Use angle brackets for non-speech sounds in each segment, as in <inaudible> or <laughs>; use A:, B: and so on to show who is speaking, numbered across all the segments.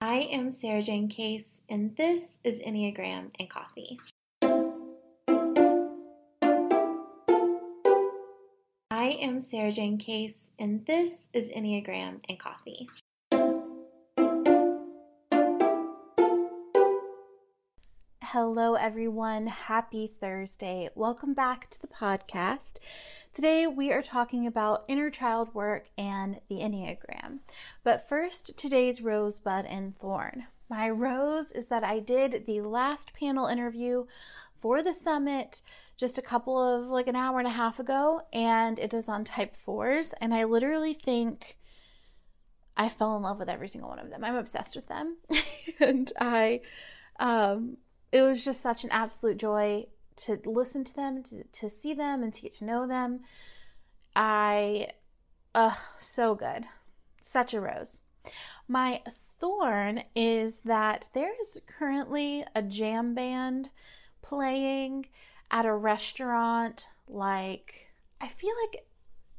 A: I am Sarajane Case, and this is Enneagram and Coffee. I am Sarajane Case, and this is Enneagram and Coffee. Hello, everyone. Happy Thursday. Welcome back to the podcast. Today, we are talking about inner child work and the Enneagram. But first, today's rosebud and thorn. My rose is that I did the last panel interview for the summit just a couple of like an hour and a half ago, and it is on type fours. And I literally think I fell in love with every single one of them. I'm obsessed with them. <laughs> and I, um, it was just such an absolute joy to listen to them, to, to see them, and to get to know them. I, uh, so good. Such a rose. My thorn is that there is currently a jam band playing at a restaurant, like, I feel like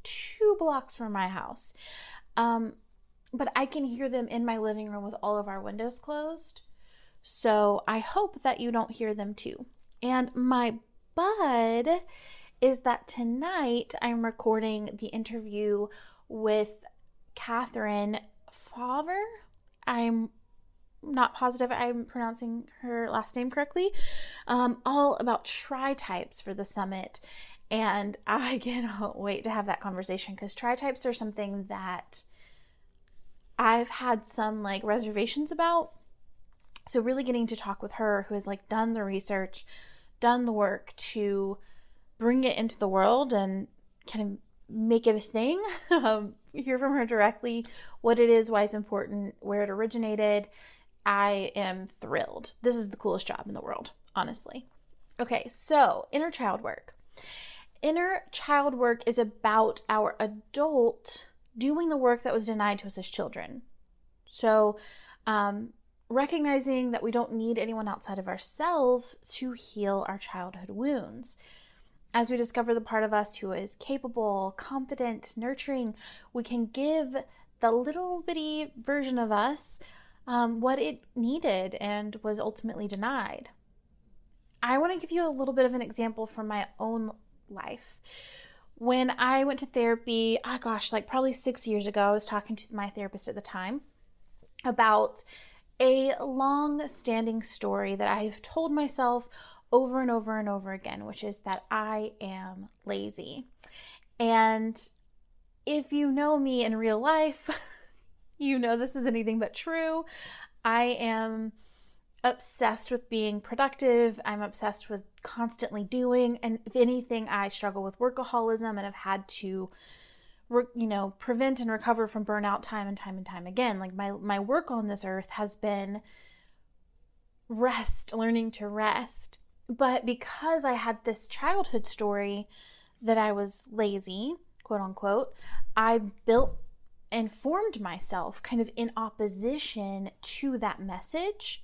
A: two blocks from my house. Um, but I can hear them in my living room with all of our windows closed. So I hope that you don't hear them too. And my bud is that tonight I'm recording the interview with Katherine Fauvre. I'm not positive I'm pronouncing her last name correctly. Um, all about tri types for the summit. And I <laughs> cannot wait to have that conversation because tri types are something that I've had some like reservations about so really getting to talk with her who has like done the research done the work to bring it into the world and kind of make it a thing <laughs> um, hear from her directly what it is why it's important where it originated. I am thrilled. This is the coolest job in the world honestly. Okay so inner child work. Inner child work is about our adult doing the work that was denied to us as children. So um, recognizing that we don't need anyone outside of ourselves to heal our childhood wounds. As we discover the part of us who is capable, confident, nurturing, we can give the little bitty version of us um, what it needed and was ultimately denied. I want to give you a little bit of an example from my own life. When I went to therapy, oh gosh, like probably six years ago, I was talking to my therapist at the time about a long standing story that I've told myself over and over and over again, which is that I am lazy. And if you know me in real life, <laughs> you know this is anything but true. I am obsessed with being productive. I'm obsessed with constantly doing. And if anything, I struggle with workaholism and have had to re- you know, prevent and recover from burnout time and time and time again. Like my my work on this earth has been rest, learning to rest. But because I had this childhood story that I was lazy, quote unquote, I built and formed myself kind of in opposition to that message,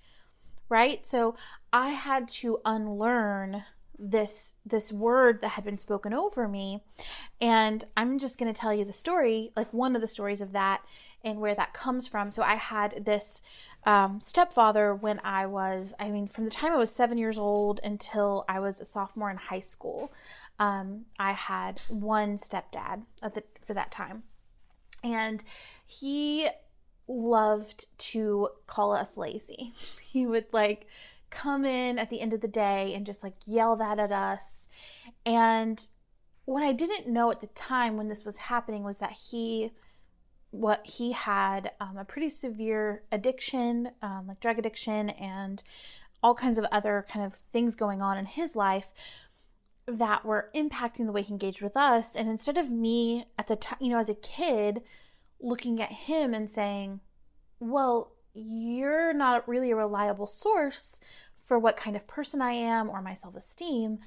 A: right? So I had to unlearn this this word that had been spoken over me. And i'm just going to tell you the story like one of the stories of that and where that comes from. So i had this um, stepfather when i was i mean from the time i was seven years old until i was a sophomore in high school. Um, i had one stepdad the, for that time. And he loved to call us lazy. <laughs> He would like come in at the end of the day and just like yell that at us. And what I didn't know at the time when this was happening was that he what he had um, a pretty severe addiction, um, like drug addiction, and all kinds of other kind of things going on in his life that were impacting the way he engaged with us. And instead of me at the time, you know, as a kid, looking at him and saying, well, you're not really a reliable source for what kind of person I am or my self esteem,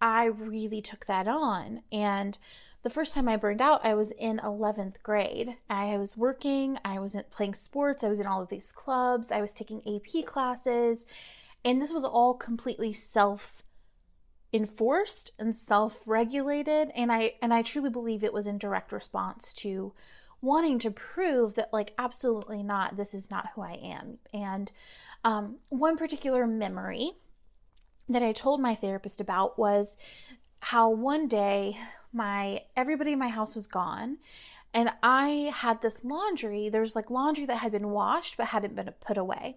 A: I really took that on. And the first time I burned out, I was in 11th grade. I was working, I was playing sports, I was in all of these clubs, I was taking AP classes, and this was all completely self enforced and self-regulated and I and I truly believe it was in direct response to wanting to prove that, like, absolutely not, this is not who I am. And um, one particular memory that I told my therapist about was how one day my everybody in my house was gone and I had this laundry. There was like laundry that had been washed but hadn't been put away.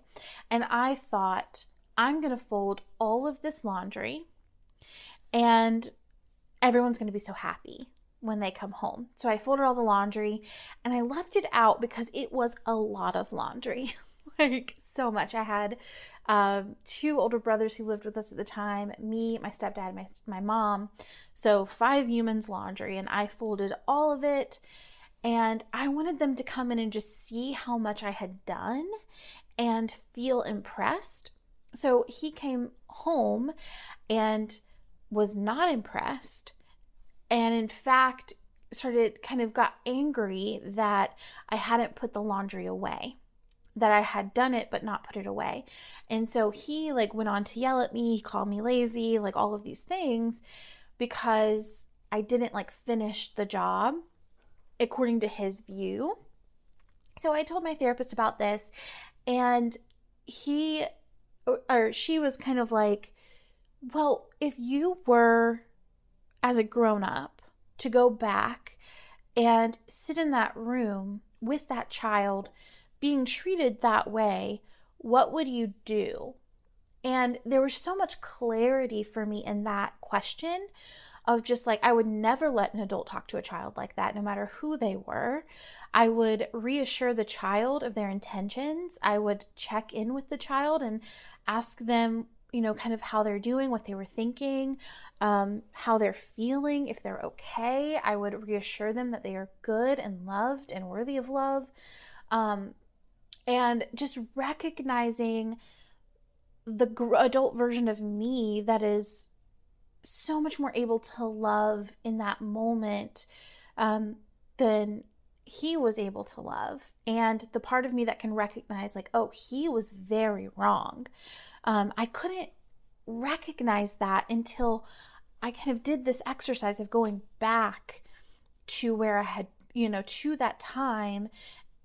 A: And I thought, I'm going to fold all of this laundry and everyone's going to be so happy when they come home. So I folded all the laundry and I left it out because it was a lot of laundry. <laughs> <laughs> like so much. I had um, two older brothers who lived with us at the time, me, my stepdad, my my mom. So five humans laundry and I folded all of it and I wanted them to come in and just see how much I had done and feel impressed. So he came home and was not impressed. And in fact, started kind of got angry that I hadn't put the laundry away, that I had done it but not put it away. And so he like went on to yell at me, he called me lazy, like all of these things because I didn't like finish the job according to his view. So I told my therapist about this, and he or she was kind of like, Well, if you were as a grown up to go back and sit in that room with that child being treated that way, what would you do? And there was so much clarity for me in that question of just like, I would never let an adult talk to a child like that, no matter who they were. I would reassure the child of their intentions. I would check in with the child and ask them, you know, kind of how they're doing, what they were thinking, um, how they're feeling, if they're okay. I would reassure them that they are good and loved and worthy of love. Um, and just recognizing the gr- adult version of me that is so much more able to love in that moment um, than he was able to love. And the part of me that can recognize, like, oh, he was very wrong. Um, I couldn't recognize that until I kind of did this exercise of going back to where I had, you know, to that time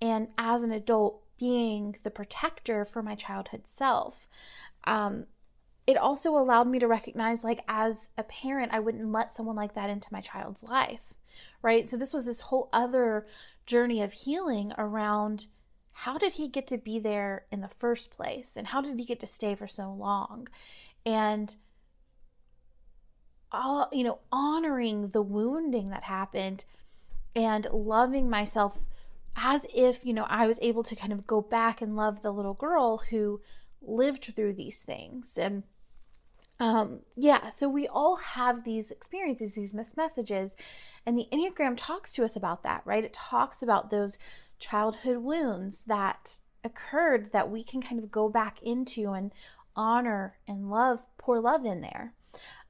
A: and as an adult being the protector for my childhood self. Um, it also allowed me to recognize like as a parent i wouldn't let someone like that into my child's life right so this was this whole other journey of healing around how did he get to be there in the first place and how did he get to stay for so long and all you know honoring the wounding that happened and loving myself as if you know I was able to kind of go back and love the little girl who lived through these things and um, yeah, so we all have these experiences, these missed messages, and the Enneagram talks to us about that, right? It talks about those childhood wounds that occurred that we can kind of go back into and honor and love, pour love in there.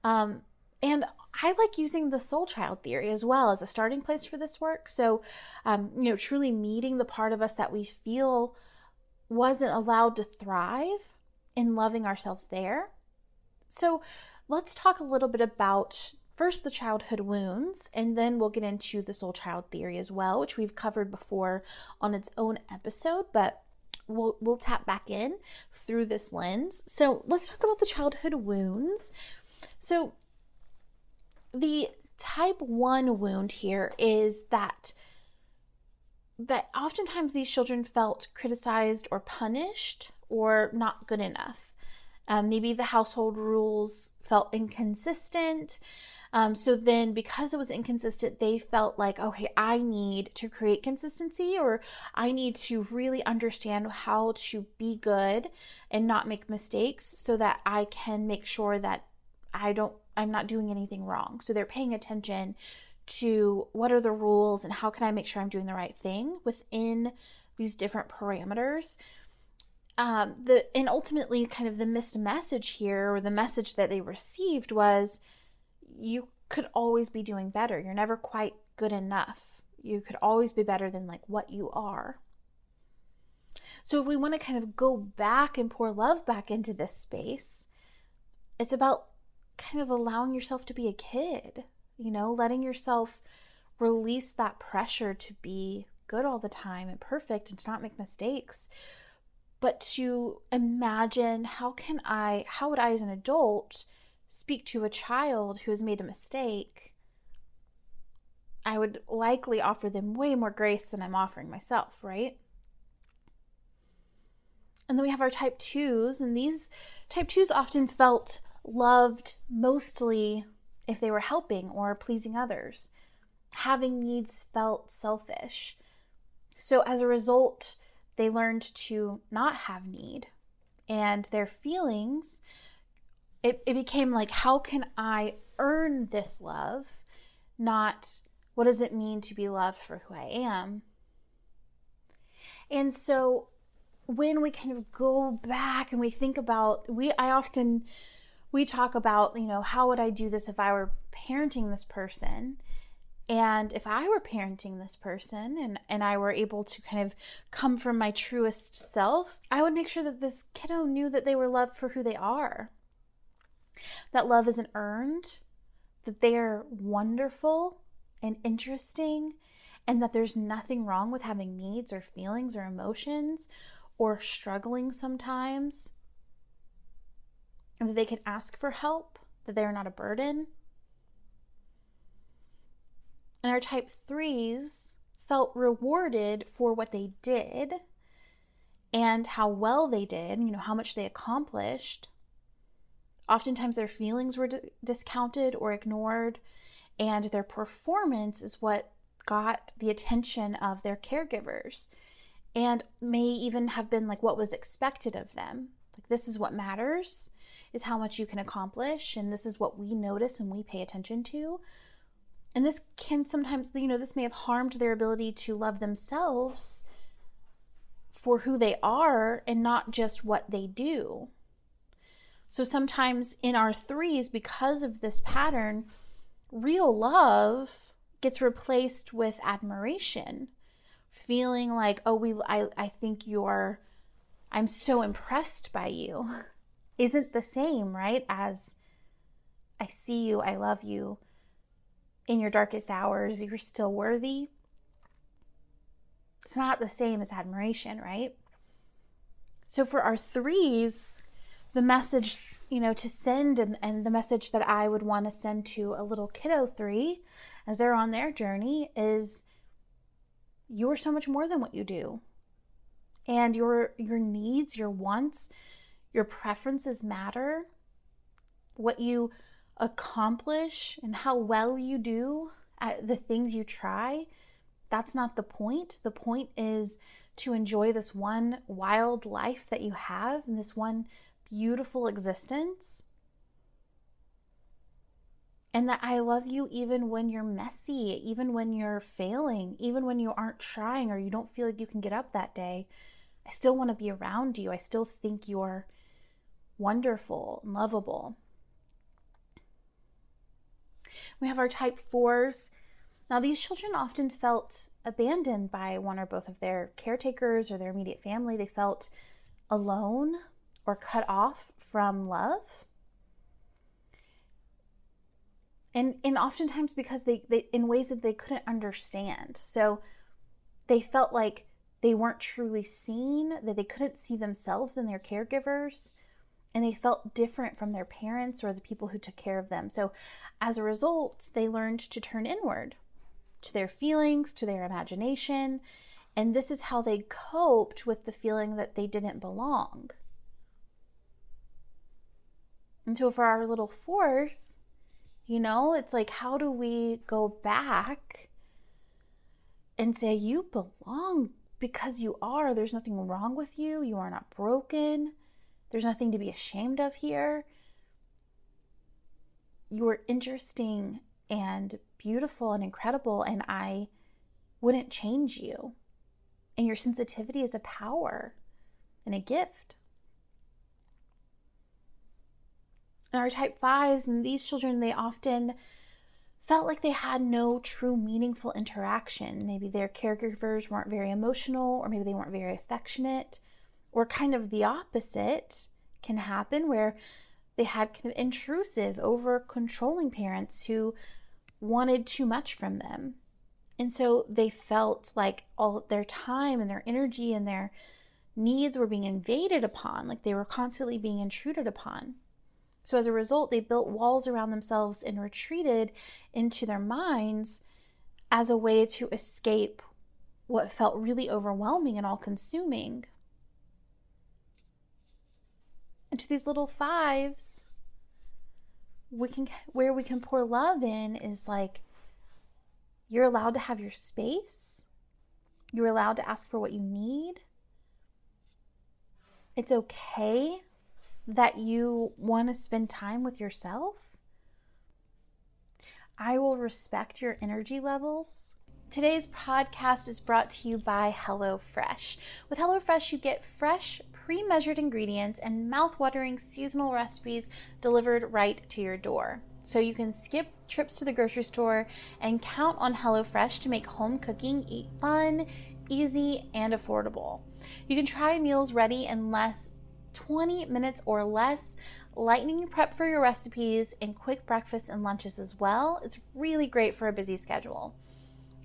A: Um, and I like using the soul child theory as well as a starting place for this work. So, um, you know, truly meeting the part of us that we feel wasn't allowed to thrive in loving ourselves there so let's talk a little bit about first the childhood wounds, and then we'll get into the soul child theory as well, which we've covered before on its own episode, but we'll we'll tap back in through this lens. So let's talk about the childhood wounds. So the type 1 wound here is that that oftentimes these children felt criticized or punished or not good enough. Um, maybe the household rules felt inconsistent. Um, so then, because it was inconsistent, they felt like, okay, I need to create consistency or I need to really understand how to be good and not make mistakes so that I can make sure that I don't, I'm not doing anything wrong. So they're paying attention to what are the rules and how can I make sure I'm doing the right thing within these different parameters. Um, the and ultimately kind of the missed message here or the message that they received was you could always be doing better. You're never quite good enough. You could always be better than like what you are. So if we want to kind of go back and pour love back into this space it's about kind of allowing yourself to be a kid you know letting yourself release that pressure to be good all the time and perfect and to not make mistakes, but to imagine how can I, how would I as an adult speak to a child who has made a mistake? I would likely offer them way more grace than I'm offering myself, right? And then we have our type twos, and these type twos often felt loved mostly if they were helping or pleasing others. Having needs felt selfish. So as a result, they learned to not have need. And their feelings, it, it became like, how can I earn this love? Not what does it mean to be loved for who I am? And so when we kind of go back and we think about we I often we talk about, you know, how would I do this if I were parenting this person? And if I were parenting this person and, and I were able to kind of come from my truest self, I would make sure that this kiddo knew that they were loved for who they are. That love isn't earned, that they are wonderful and interesting, and that there's nothing wrong with having needs or feelings or emotions or struggling sometimes, and that they can ask for help, that they are not a burden. And our type threes felt rewarded for what they did and how well they did, you know, how much they accomplished. Oftentimes their feelings were d- discounted or ignored, and their performance is what got the attention of their caregivers and may even have been like what was expected of them. Like, this is what matters, is how much you can accomplish, and this is what we notice and we pay attention to. And this can sometimes, you know, this may have harmed their ability to love themselves for who they are and not just what they do. So sometimes in our threes, because of this pattern, real love gets replaced with admiration feeling like, oh, we, I, I think you're, I'm so impressed by you, <laughs> isn't the same, right? As I see you, I love you. In your darkest hours, you're still worthy. It's not the same as admiration, right? So for our threes, the message, you know, to send and, and the message that I would want to send to a little kiddo three as they're on their journey is you're so much more than what you do. And your your needs, your wants, your preferences matter. What you accomplish and how well you do at the things you try, that's not the point. The point is to enjoy this one wild life that you have and this one beautiful existence and that I love you even when you're messy, even when you're failing, even when you aren't trying or you don't feel like you can get up that day. I still want to be around you. I still think you're wonderful and lovable. We have our type fours. Now, these children often felt abandoned by one or both of their caretakers or their immediate family. They felt alone or cut off from love and and oftentimes because they, they in ways that they couldn't understand so they felt like they weren't truly seen that they couldn't see themselves in their caregivers and they felt different from their parents or the people who took care of them so as a result they learned to turn inward to their feelings to their imagination and this is how they coped with the feeling that they didn't belong and so for our little force you know, it's like, how do we go back and say, you belong because you are? There's nothing wrong with you. You are not broken. There's nothing to be ashamed of here. You are interesting and beautiful and incredible, and I wouldn't change you. And your sensitivity is a power and a gift. And our type fives and these children, they often felt like they had no true meaningful interaction. Maybe their caregivers weren't very emotional, or maybe they weren't very affectionate, or kind of the opposite can happen where they had kind of intrusive, over controlling parents who wanted too much from them. And so they felt like all their time and their energy and their needs were being invaded upon, like they were constantly being intruded upon. So as a result, they built walls around themselves and retreated into their minds as a way to escape what felt really overwhelming and all consuming. And to these little fives, we can where we can pour love in is like you're allowed to have your space. You're allowed to ask for what you need. It's okay that you want to spend time with yourself. I will respect your energy levels. Today's podcast is brought to you by HelloFresh. With HelloFresh, you get fresh, pre measured ingredients and mouth-watering seasonal recipes delivered right to your door. So you can skip trips to the grocery store and count on HelloFresh to make home cooking fun, easy, and affordable. You can try meals ready in less 20 minutes or less. Lightning prep for your recipes and quick breakfasts and lunches as well. It's really great for a busy schedule.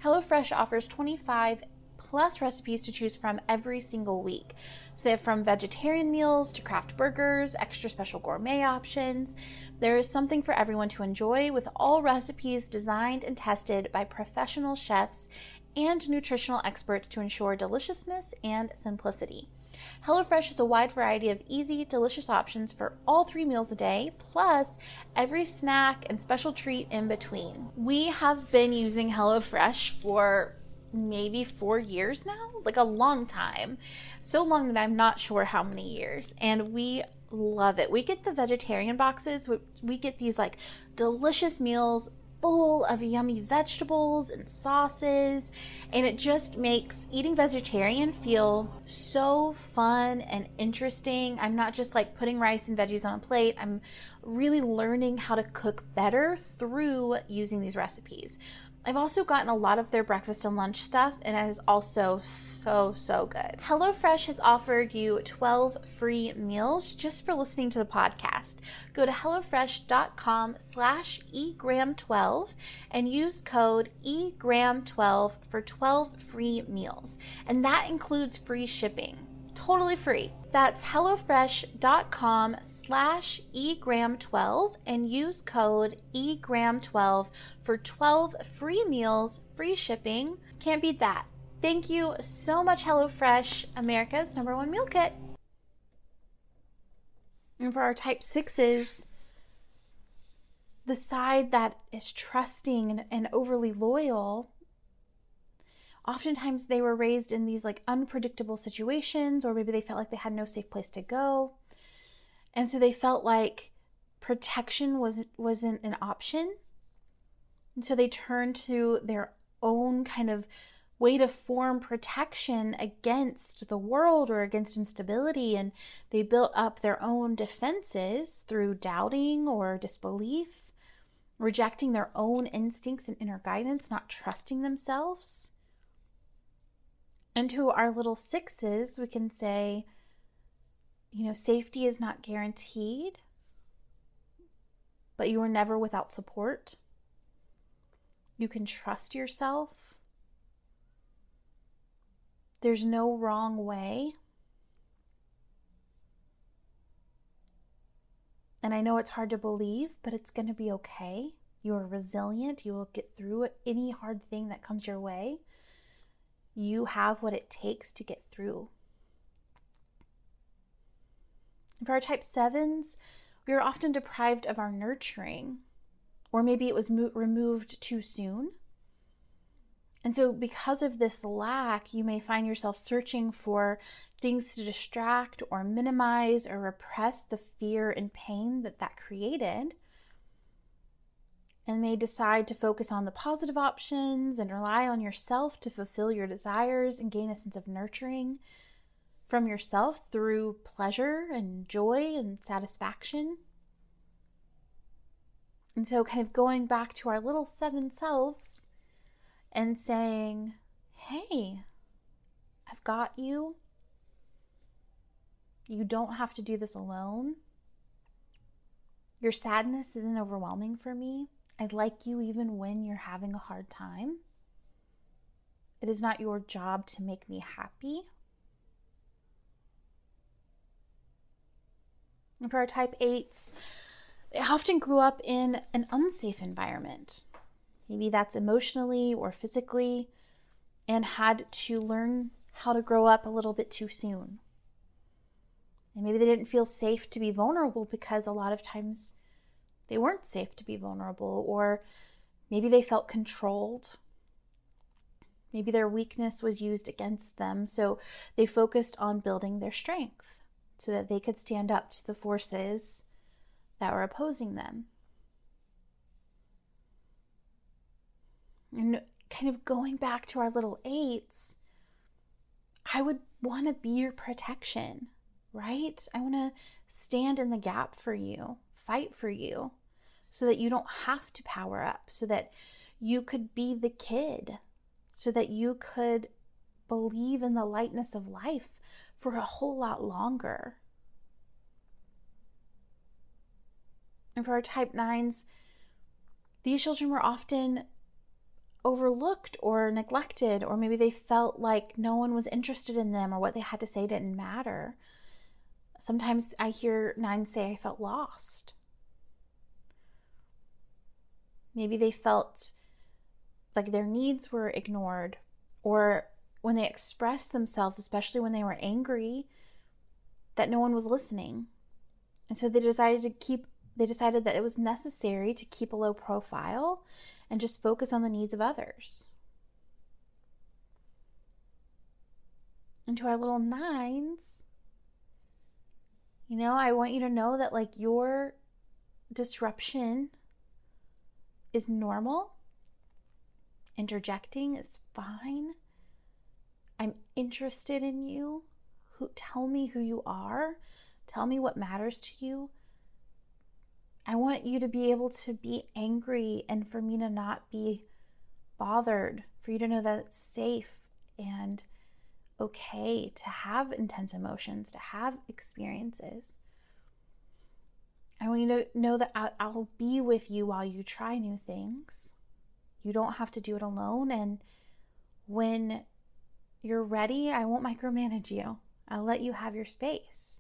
A: HelloFresh offers 25 plus recipes to choose from every single week. So they have from vegetarian meals to craft burgers, extra special gourmet options. There is something for everyone to enjoy with all recipes designed and tested by professional chefs and nutritional experts to ensure deliciousness and simplicity. HelloFresh has a wide variety of easy, delicious options for all three meals a day, plus every snack and special treat in between. We have been using HelloFresh for maybe four years now, like a long time. So long that I'm not sure how many years. And we love it. We get the vegetarian boxes, we get these like delicious meals full of yummy vegetables and sauces, and it just makes eating vegetarian feel so fun and interesting. I'm not just like putting rice and veggies on a plate, I'm really learning how to cook better through using these recipes. I've also gotten a lot of their breakfast and lunch stuff, and it is also so, so good. HelloFresh has offered you 12 free meals just for listening to the podcast. Go to HelloFresh.com slash egram12 and use code egram12 for 12 free meals. And that includes free shipping totally free. That's HelloFresh.com slash egram12 and use code egram12 for 12 free meals, free shipping. Can't beat that. Thank you so much, HelloFresh, America's number one meal kit. And for our type sixes, the side that is trusting and, and overly loyal oftentimes they were raised in these like unpredictable situations or maybe they felt like they had no safe place to go. And so they felt like protection wasn't wasn't an option. And so they turned to their own kind of way to form protection against the world or against instability. And they built up their own defenses through doubting or disbelief rejecting their own instincts and inner guidance not trusting themselves and to our little sixes, we can say, you know, safety is not guaranteed, but you are never without support. You can trust yourself. There's no wrong way. And I know it's hard to believe, but it's going to be okay. You are resilient. You will get through any hard thing that comes your way you have what it takes to get through. For our type sevens, we are often deprived of our nurturing, or maybe it was mo- removed too soon. And so, because of this lack, you may find yourself searching for things to distract or minimize or repress the fear and pain that that created and may decide to focus on the positive options and rely on yourself to fulfill your desires and gain a sense of nurturing from yourself through pleasure and joy and satisfaction. And so, kind of going back to our little seven selves and saying, Hey, I've got you. You don't have to do this alone. Your sadness isn't overwhelming for me. I like you even when you're having a hard time. It is not your job to make me happy. And for our type 8s, they often grew up in an unsafe environment. Maybe that's emotionally or physically, and had to learn how to grow up a little bit too soon. And maybe they didn't feel safe to be vulnerable because a lot of times they weren't safe to be vulnerable, or maybe they felt controlled. Maybe their weakness was used against them, so they focused on building their strength so that they could stand up to the forces that were opposing them. And kind of going back to our little eights, I would want to be your protection, right? I want to stand in the gap for you, fight for you, so that you don't have to power up, so that you could be the kid, so that you could believe in the lightness of life for a whole lot longer. And for our type 9s, these children were often overlooked or neglected, or maybe they felt like no one was interested in them or what they had to say didn't matter. Sometimes I hear nines say, I felt lost. Maybe they felt like their needs were ignored, or when they expressed themselves, especially when they were angry, that no one was listening. And so they decided to keep they decided that it was necessary to keep a low profile and just focus on the needs of others. And to our little nines, you know, I want you to know that like your disruption is normal. Interjecting is fine. I'm interested in you. Who tell me who you are. Tell me what matters to you. I want you to be able to be angry and for me to not be bothered, for you to know that it's safe and okay to have intense emotions, to have experiences. I want you to know that I'll be with you while you try new things. You don't have to do it alone. And when you're ready, I won't micromanage you. I'll let you have your space.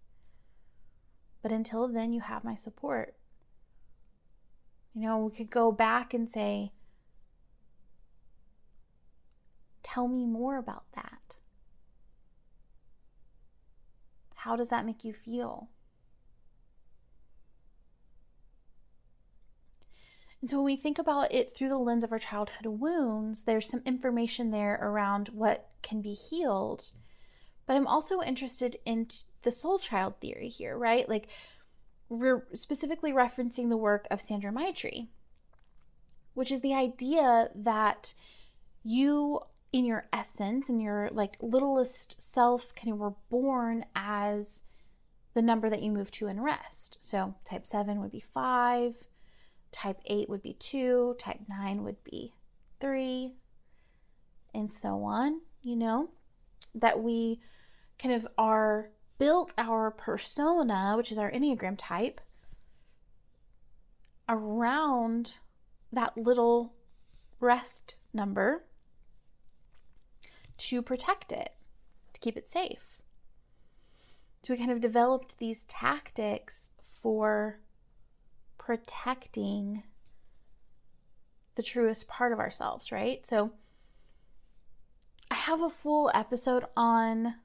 A: But until then, you have my support. You know, we could go back and say, Tell me more about that. How does that make you feel? And so when we think about it through the lens of our childhood wounds, there's some information there around what can be healed. But I'm also interested in the soul child theory here, right? Like we're specifically referencing the work of Sandra Maitri, which is the idea that you, in your essence, in your like littlest self, kind of were born as the number that you move to in rest. So type 7 would be 5, type 8 would be 2, type 9 would be 3, and so on, you know, that we kind of are built our persona, which is our Enneagram type, around that little rest number to protect it, to keep it safe. So we kind of developed these tactics for protecting the truest part of ourselves, right? So I have a full episode on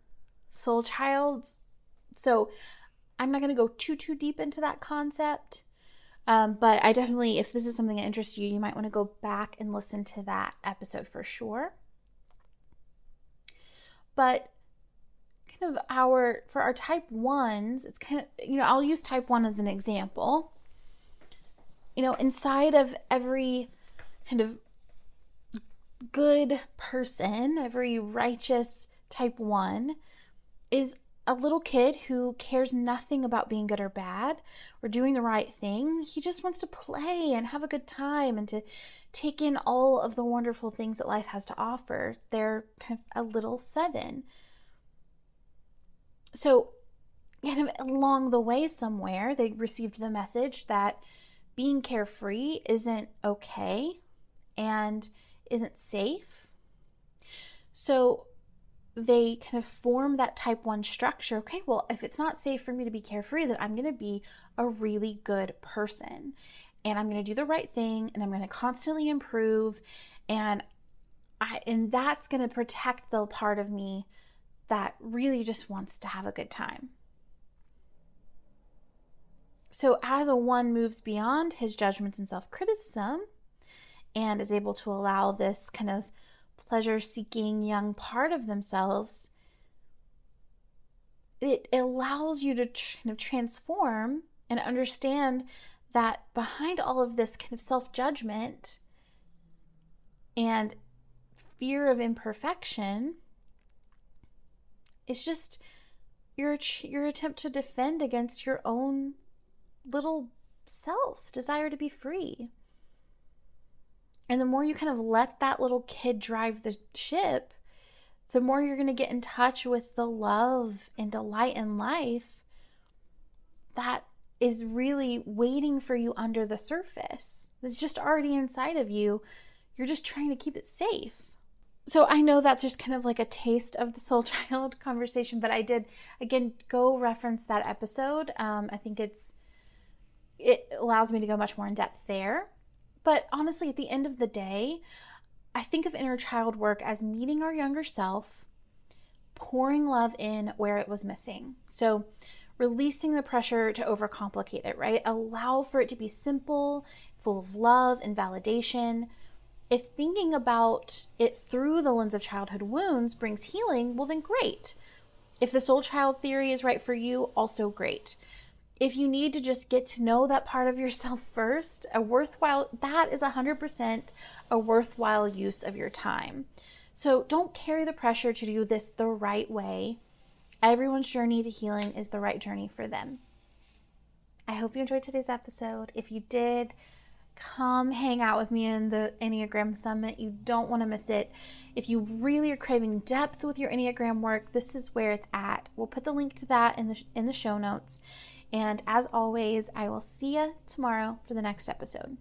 A: soul childs so I'm not going to go too, too deep into that concept. Um, but I definitely, if this is something that interests you, you might want to go back and listen to that episode for sure. But kind of our, for our type ones, it's kind of, you know, I'll use type one as an example. You know, inside of every kind of good person, every righteous type one, is a little kid who cares nothing about being good or bad or doing the right thing. He just wants to play and have a good time and to take in all of the wonderful things that life has to offer. They're kind of a little seven. So, kind of along the way somewhere, they received the message that being carefree isn't okay and isn't safe. So they kind of form that type 1 structure. Okay, well, if it's not safe for me to be carefree, then I'm going to be a really good person and I'm going to do the right thing and I'm going to constantly improve and I and that's going to protect the part of me that really just wants to have a good time. So as a one moves beyond his judgments and self-criticism and is able to allow this kind of pleasure-seeking young part of themselves it allows you to kind of transform and understand that behind all of this kind of self judgment and fear of imperfection is just your your attempt to defend against your own little selves desire to be free. And the more you kind of let that little kid drive the ship, the more you're going to get in touch with the love and delight in life that is really waiting for you under the surface. It's just already inside of you. You're just trying to keep it safe. So I know that's just kind of like a taste of the soul <laughs> child conversation, but I did again go reference that episode. Um, I think it's it allows me to go much more in depth there. But honestly, at the end of the day, I think of inner child work as meeting our younger self, pouring love in where it was missing. So releasing the pressure to overcomplicate it, right? Allow for it to be simple, full of love and validation. If thinking about it through the lens of childhood wounds brings healing, well, then great. If the soul child theory is right for you, also great. If you need to just get to know that part of yourself <laughs> first, a worthwhile, that is 100% a worthwhile use of your time. So don't carry the pressure to do this the right way Everyone's journey to healing is the right journey for them. I hope you enjoyed today's episode. If you did, come hang out with me in the Enneagram Summit. You don't want to miss it. If you really are craving depth with your Enneagram work, this is where it's at. We'll put the link to that in the in the show notes. And as always, I will see you tomorrow for the next episode.